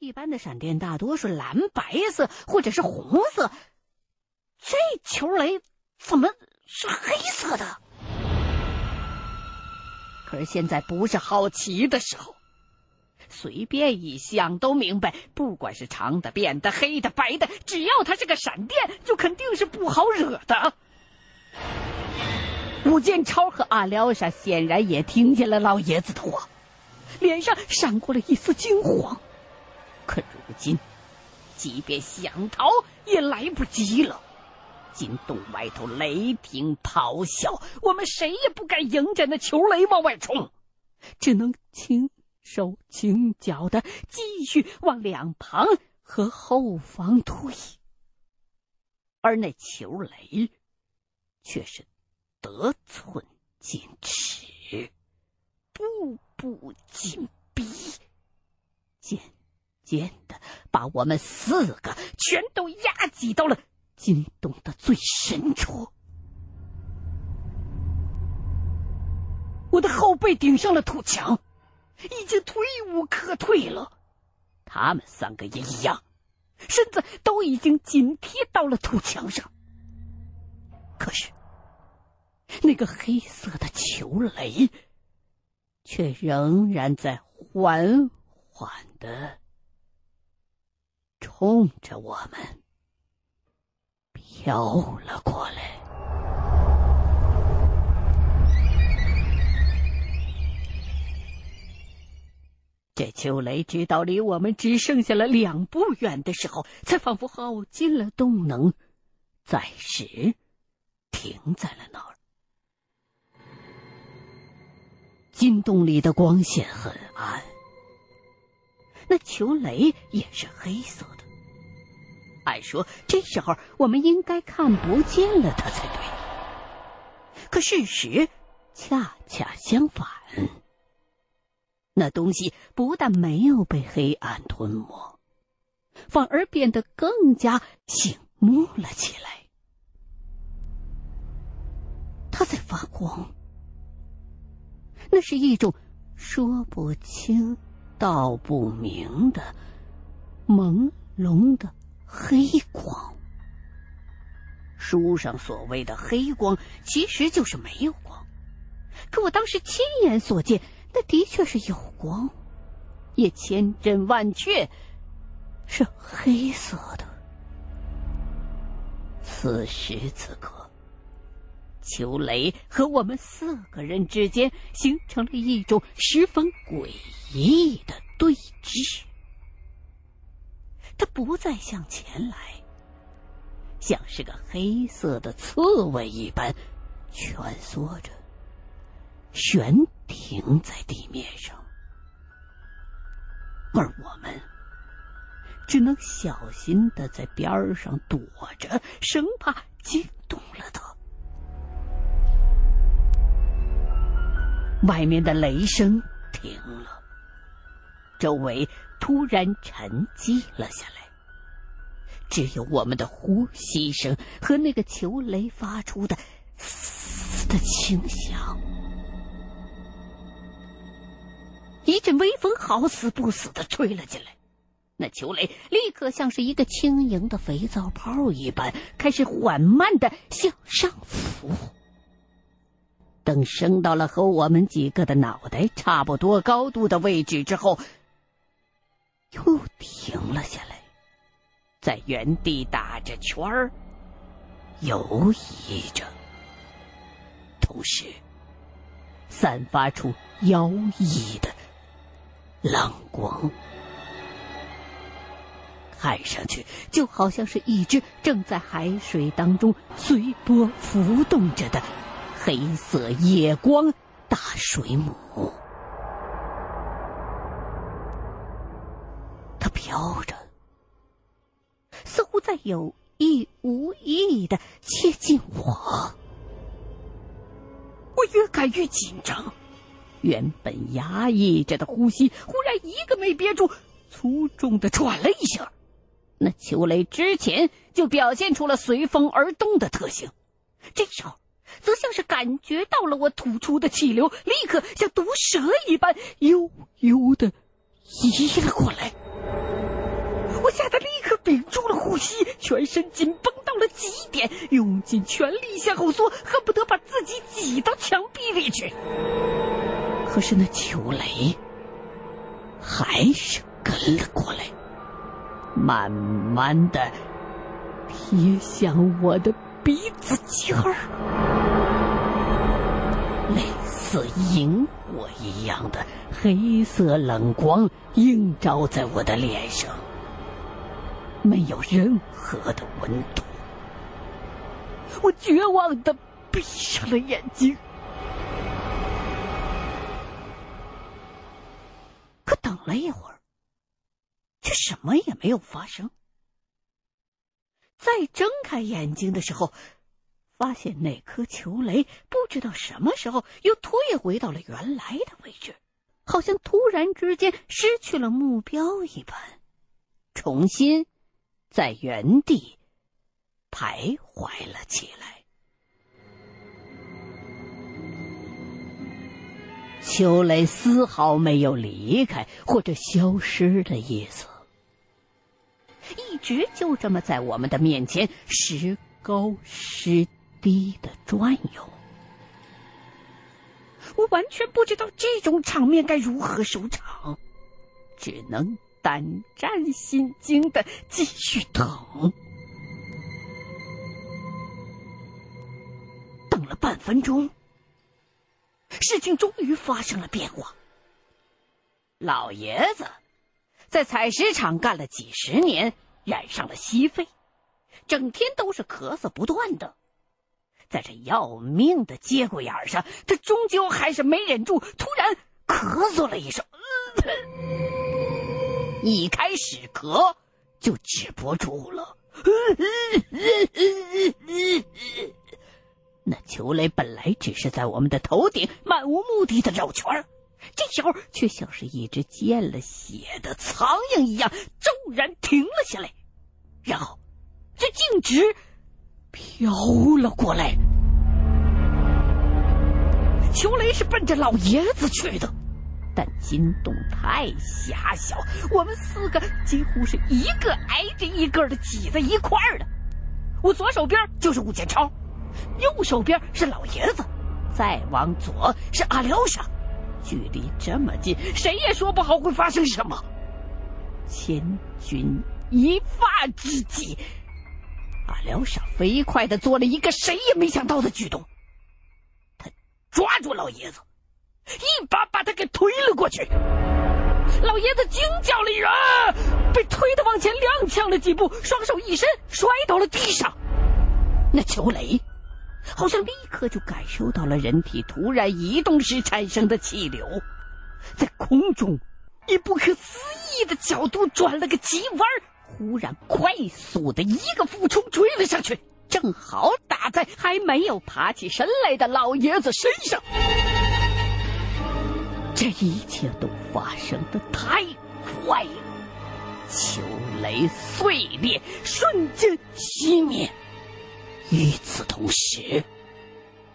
一般的闪电大多是蓝白色或者是红色，这球雷怎么是黑色的？可是现在不是好奇的时候，随便一想都明白，不管是长的、扁的、黑的、白的，只要它是个闪电，就肯定是不好惹的。吴建超和阿廖沙显然也听见了老爷子的话，脸上闪过了一丝惊慌。可如今，即便想逃也来不及了。金洞外头雷霆咆哮，我们谁也不敢迎着那球雷往外冲，只能轻手轻脚的继续往两旁和后方退。而那球雷，却是得寸进尺，步步紧逼，渐渐的把我们四个全都压挤到了金洞的最深处。我的后背顶上了土墙，已经退无可退了。他们三个也一样，身子都已经紧贴到了土墙上。可是。那个黑色的球雷，却仍然在缓缓的冲着我们飘了过来。这秋雷直到离我们只剩下了两步远的时候，才仿佛耗尽了动能，暂时停在了那儿。金洞里的光线很暗，那球雷也是黑色的。按说这时候我们应该看不见了它才对，可事实恰恰相反。那东西不但没有被黑暗吞没，反而变得更加醒目了起来。它在发光。那是一种说不清道不明的朦胧的黑光。书上所谓的黑光，其实就是没有光。可我当时亲眼所见，那的确是有光，也千真万确是黑色的。此时此刻。裘雷和我们四个人之间形成了一种十分诡异的对峙。他不再向前来，像是个黑色的刺猬一般蜷缩着，悬停在地面上，而我们只能小心的在边上躲着，生怕惊动了他。外面的雷声停了，周围突然沉寂了下来，只有我们的呼吸声和那个球雷发出的“嘶”的轻响。一阵微风好死不死的吹了进来，那球雷立刻像是一个轻盈的肥皂泡一般，开始缓慢的向上浮。等升到了和我们几个的脑袋差不多高度的位置之后，又停了下来，在原地打着圈儿，游移着，同时散发出妖异的冷光，看上去就好像是一只正在海水当中随波浮动着的。黑色夜光大水母，它飘着，似乎在有意无意的接近我。我越看越紧张，原本压抑着的呼吸忽然一个没憋住，粗重的喘了一下。那秋雷之前就表现出了随风而动的特性，这时候。则像是感觉到了我吐出的气流，立刻像毒蛇一般悠悠的移了过来。我吓得立刻屏住了呼吸全身紧绷到了极点，用尽全力向后缩，恨不得把自己挤到墙壁里去。可是那球雷还是跟了过来，慢慢的贴向我的鼻子尖儿，类似萤火一样的黑色冷光映照在我的脸上。没有任何的温度，我绝望的闭上了眼睛。可等了一会儿，却什么也没有发生。再睁开眼睛的时候，发现那颗球雷不知道什么时候又退回到了原来的位置，好像突然之间失去了目标一般，重新。在原地徘徊了起来。秋雷丝毫没有离开或者消失的意思，一直就这么在我们的面前时高时低的转悠。我完全不知道这种场面该如何收场，只能。胆战心惊的继续等，等了半分钟，事情终于发生了变化。老爷子在采石场干了几十年，染上了西肺，整天都是咳嗽不断的。在这要命的节骨眼上，他终究还是没忍住，突然咳嗽了一声。一开始咳就止不住了，那球雷本来只是在我们的头顶漫无目的的绕圈，这时候却像是一只见了血的苍蝇一样骤然停了下来，然后就径直飘了过来。球雷是奔着老爷子去的。但金洞太狭小，我们四个几乎是一个挨着一个的挤在一块儿的。我左手边就是武建超，右手边是老爷子，再往左是阿廖沙。距离这么近，谁也说不好会发生什么。千钧一发之际，阿廖沙飞快的做了一个谁也没想到的举动，他抓住老爷子。一把把他给推了过去，老爷子惊叫了一声，被推的往前踉跄了几步，双手一伸，摔到了地上。那球雷好像立刻就感受到了人体突然移动时产生的气流，在空中以不可思议的角度转了个急弯儿，忽然快速的一个俯冲追了上去，正好打在还没有爬起身来的老爷子身上。这一切都发生的太快了，球雷碎裂，瞬间熄灭。与此同时，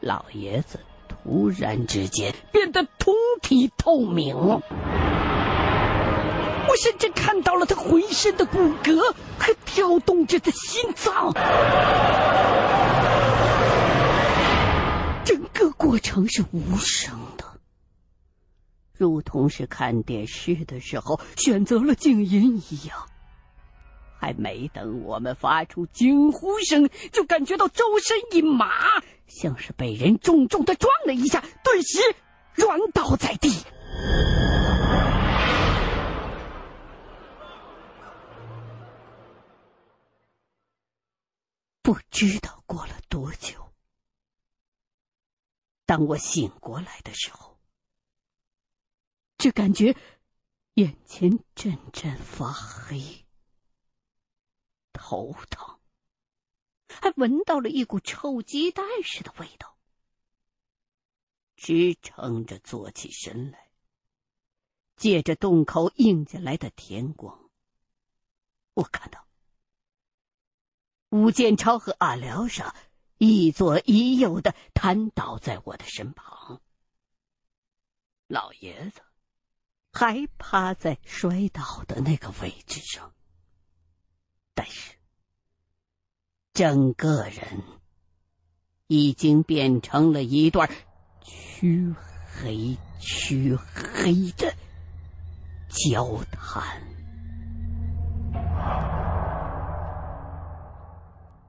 老爷子突然之间变得通体透明，我甚至看到了他浑身的骨骼和跳动着的心脏。整个过程是无声的。如同是看电视的时候选择了静音一样，还没等我们发出惊呼声，就感觉到周身一麻，像是被人重重的撞了一下，顿时软倒在地。不知道过了多久，当我醒过来的时候。只感觉眼前阵阵发黑，头疼，还闻到了一股臭鸡蛋似的味道。支撑着坐起身来，借着洞口映进来的天光，我看到吴建超和阿廖沙一左一右的瘫倒在我的身旁，老爷子。还趴在摔倒的那个位置上，但是整个人已经变成了一段黢黑黢黑的焦炭。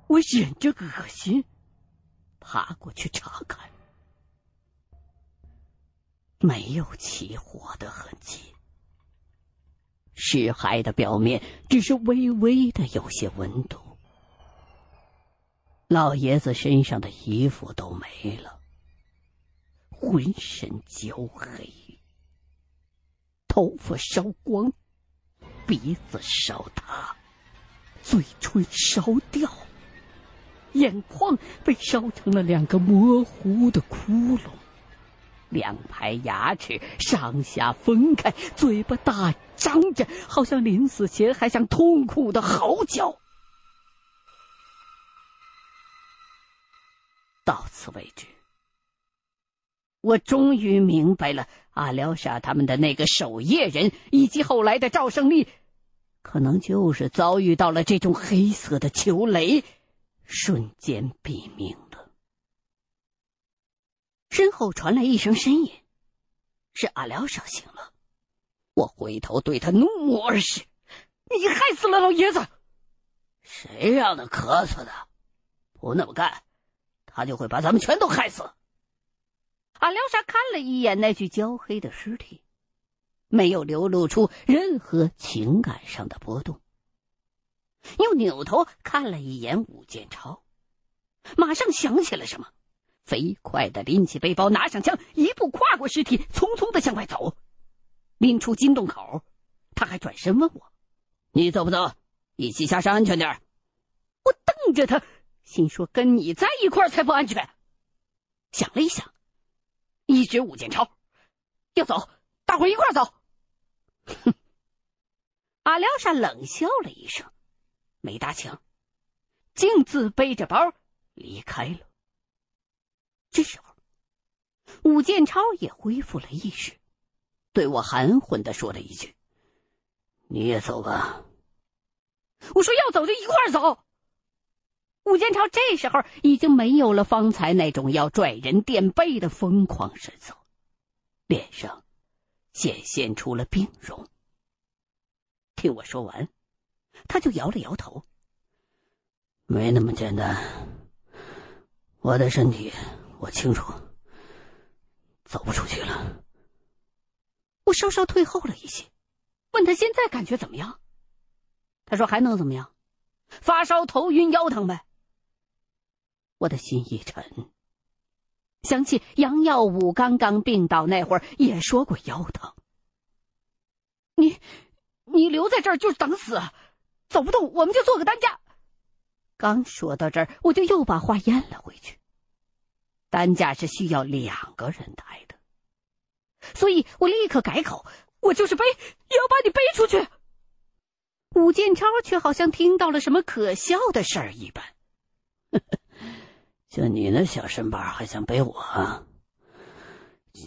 我忍着恶心，爬过去查看，没有起火的痕迹。尸骸的表面只是微微的有些温度。老爷子身上的衣服都没了，浑身焦黑，头发烧光，鼻子烧塌，嘴唇烧掉。眼眶被烧成了两个模糊的窟窿，两排牙齿上下分开，嘴巴大张着，好像临死前还想痛苦的嚎叫。到此为止，我终于明白了阿廖沙他们的那个守夜人，以及后来的赵胜利，可能就是遭遇到了这种黑色的球雷。瞬间毙命了。身后传来一声呻吟，是阿廖沙醒了。我回头对他怒目而视：“你害死了老爷子！谁让他咳嗽的？不那么干，他就会把咱们全都害死。”阿廖沙看了一眼那具焦黑的尸体，没有流露出任何情感上的波动。又扭头看了一眼武建超，马上想起了什么，飞快的拎起背包，拿上枪，一步跨过尸体，匆匆的向外走。拎出金洞口，他还转身问我：“你走不走？一起下山安全点我瞪着他，心说：“跟你在一块才不安全。”想了一想，一指武建超：“要走，大伙一块走。”哼！阿廖沙冷笑了一声。没搭腔，径自背着包离开了。这时候，武建超也恢复了意识，对我含混的说了一句：“你也走吧。”我说：“要走就一块儿走。”武建超这时候已经没有了方才那种要拽人垫背的疯狂神色，脸上显现出了病容。听我说完。他就摇了摇头，没那么简单。我的身体我清楚，走不出去了。我稍稍退后了一些，问他现在感觉怎么样？他说还能怎么样？发烧、头晕、腰疼呗。我的心一沉，想起杨耀武刚刚病倒那会儿也说过腰疼。你，你留在这儿就是等死。走不动，我们就做个担架。刚说到这儿，我就又把话咽了回去。担架是需要两个人抬的，所以我立刻改口：“我就是背，也要把你背出去。”武建超却好像听到了什么可笑的事儿一般：“ 就你那小身板，还想背我？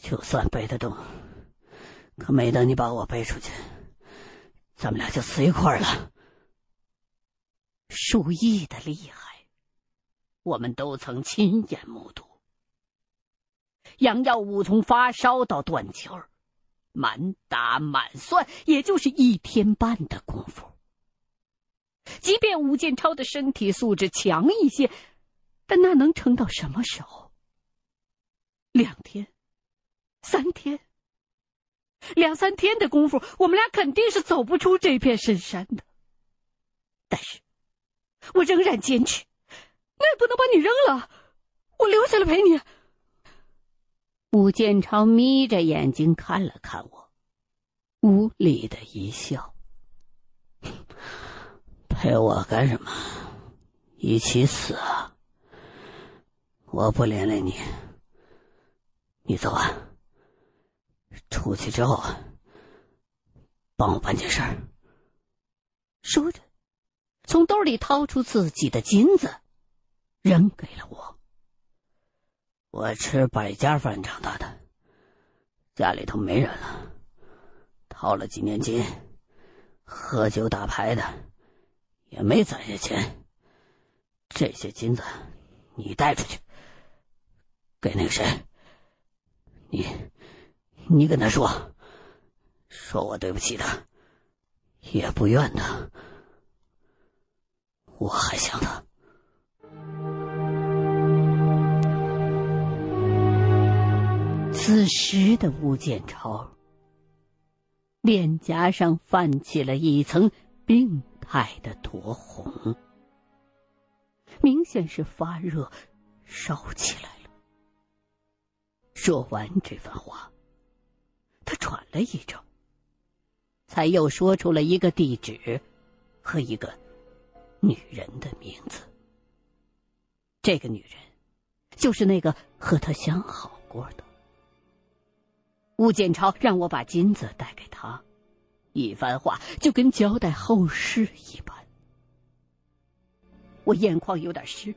就算背得动，可没等你把我背出去，咱们俩就死一块儿了。”鼠疫的厉害，我们都曾亲眼目睹。杨耀武从发烧到断气儿，满打满算也就是一天半的功夫。即便武建超的身体素质强一些，但那能撑到什么时候？两天，三天，两三天的功夫，我们俩肯定是走不出这片深山的。但是。我仍然坚持，我也不能把你扔了，我留下来陪你。武建超眯着眼睛看了看我，无力的一笑：“陪我干什么？一起死啊！我不连累你，你走啊。出去之后，帮我办件事儿。”说着。从兜里掏出自己的金子，扔给了我。我吃百家饭长大的，家里头没人了，掏了几年金，喝酒打牌的，也没攒下钱，这些金子你带出去，给那个谁，你，你跟他说，说我对不起他，也不怨他，我还想他。此时的吴建超，脸颊上泛起了一层病态的酡红，明显是发热，烧起来了。说完这番话，他喘了一阵，才又说出了一个地址和一个女人的名字。这个女人，就是那个和他相好过的。吴建超让我把金子带给他，一番话就跟交代后事一般。我眼眶有点湿，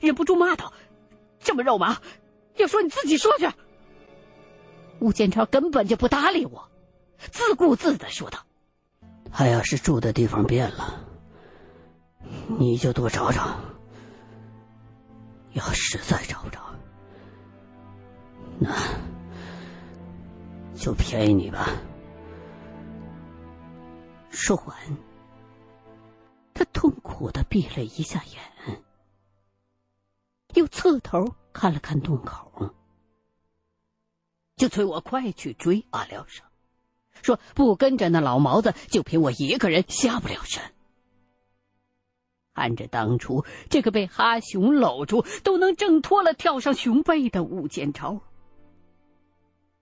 忍不住骂道：“这么肉麻，要说你自己说去。”吴建超根本就不搭理我，自顾自的说道：“他要是住的地方变了，你就多找找。要实在找不着，那……”就便宜你吧。说完，他痛苦的闭了一下眼，又侧头看了看洞口，就催我快去追阿廖沙，说不跟着那老毛子，就凭我一个人下不了山。看着当初这个被哈熊搂住都能挣脱了跳上熊背的吴建超，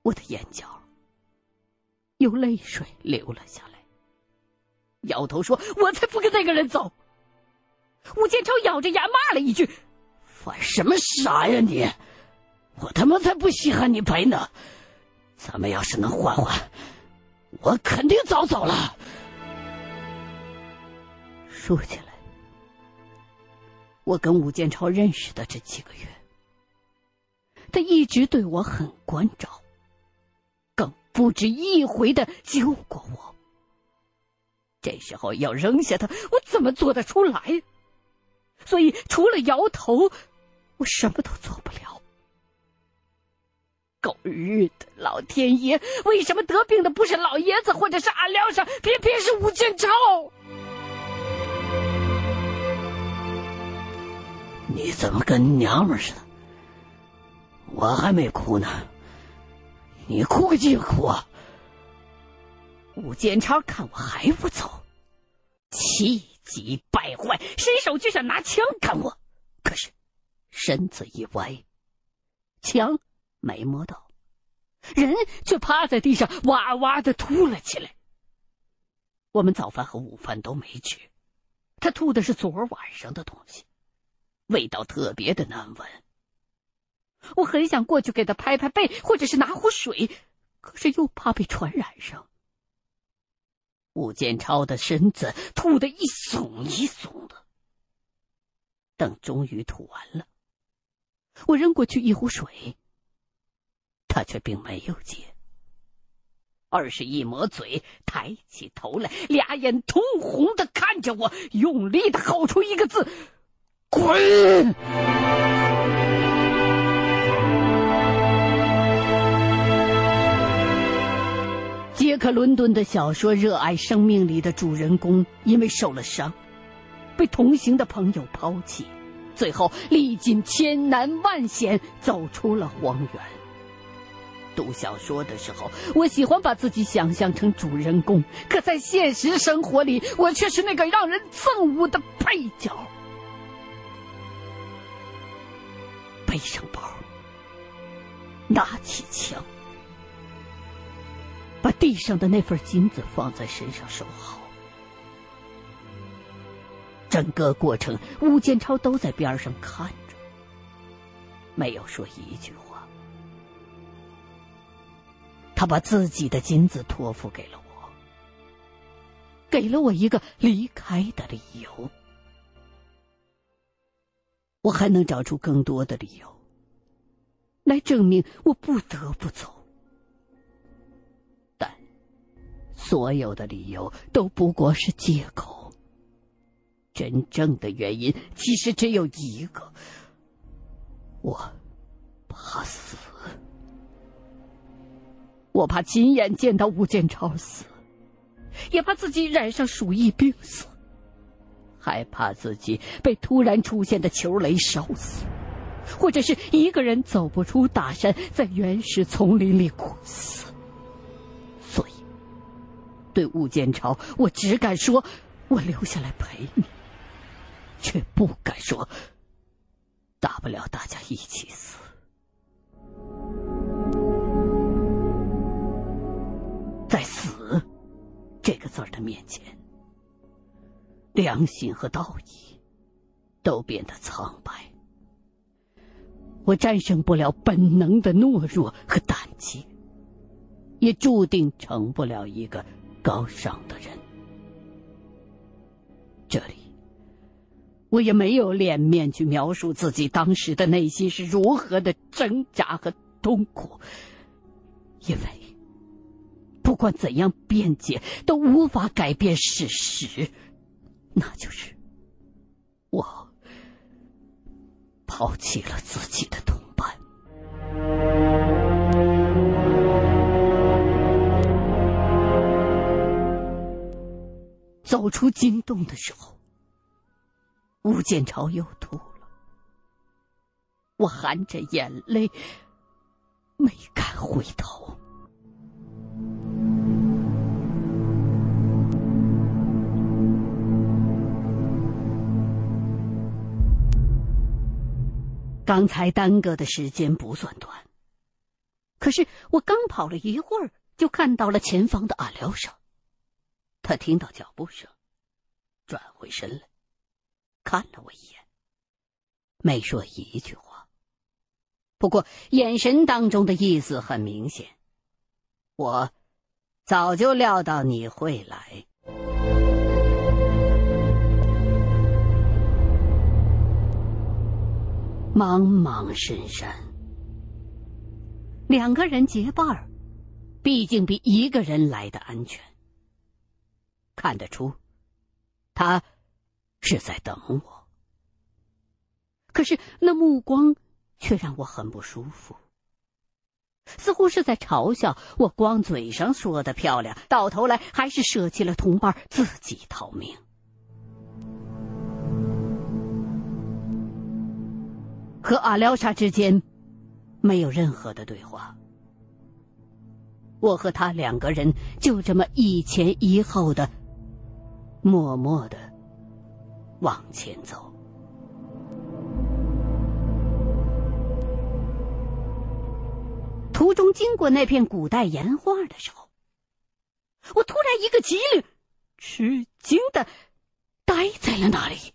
我的眼角。有泪水流了下来，摇头说：“我才不跟那个人走。”吴建超咬着牙骂了一句：“犯什么傻呀你！我他妈才不稀罕你陪呢！咱们要是能换换，我肯定早走了。”说起，我跟吴建超认识的这几个月，他一直对我很关照。更不止一回的救过我，这时候要扔下他，我怎么做得出来？所以除了摇头，我什么都做不了。狗日的老天爷，为什么得病的不是老爷子或者是阿廖沙，偏偏是吴建超？你怎么跟娘们似的？我还没哭呢。你哭个鸡巴哭啊！吴建超看我还不走，气急败坏，伸手就想拿枪砍我，可是身子一歪，枪没摸到，人却趴在地上哇哇的吐了起来。我们早饭和午饭都没吃，他吐的是昨晚上的东西，味道特别的难闻。我很想过去给他拍拍背，或者是拿壶水，可是又怕被传染上。吴建超的身子吐得一耸一耸的，等终于吐完了，我扔过去一壶水，他却并没有接，而是一抹嘴，抬起头来，俩眼通红的看着我，用力的吼出一个字：“滚！”杰克·伦敦的小说《热爱生命》里的主人公，因为受了伤，被同行的朋友抛弃，最后历尽千难万险走出了荒原。读小说的时候，我喜欢把自己想象成主人公，可在现实生活里，我却是那个让人憎恶的配角。背上包，拿起枪。把地上的那份金子放在身上收好。整个过程，吴建超都在边上看着，没有说一句话。他把自己的金子托付给了我，给了我一个离开的理由。我还能找出更多的理由，来证明我不得不走。但所有的理由都不过是借口。真正的原因其实只有一个：我怕死。我怕亲眼见到吴建超死，也怕自己染上鼠疫病死，害怕自己被突然出现的球雷烧死，或者是一个人走不出大山，在原始丛林里苦死。所以，对吴建超，我只敢说，我留下来陪你，却不敢说，大不了大家一起死。在“死”这个字儿的面前，良心和道义都变得苍白。我战胜不了本能的懦弱和胆怯，也注定成不了一个高尚的人。这里，我也没有脸面去描述自己当时的内心是如何的挣扎和痛苦，因为。不管怎样辩解，都无法改变事实，那就是我抛弃了自己的同伴。走出惊动的时候，吴建超又吐了，我含着眼泪，没敢回头。刚才耽搁的时间不算短，可是我刚跑了一会儿，就看到了前方的阿廖沙。他听到脚步声，转回身来，看了我一眼，没说一句话。不过眼神当中的意思很明显，我早就料到你会来。茫茫深山，两个人结伴儿，毕竟比一个人来的安全。看得出，他是在等我。可是那目光却让我很不舒服，似乎是在嘲笑我。光嘴上说的漂亮，到头来还是舍弃了同伴，自己逃命。和阿廖沙之间没有任何的对话，我和他两个人就这么一前一后的，默默的往前走。途中经过那片古代岩画的时候，我突然一个机灵，吃惊的呆在了那里。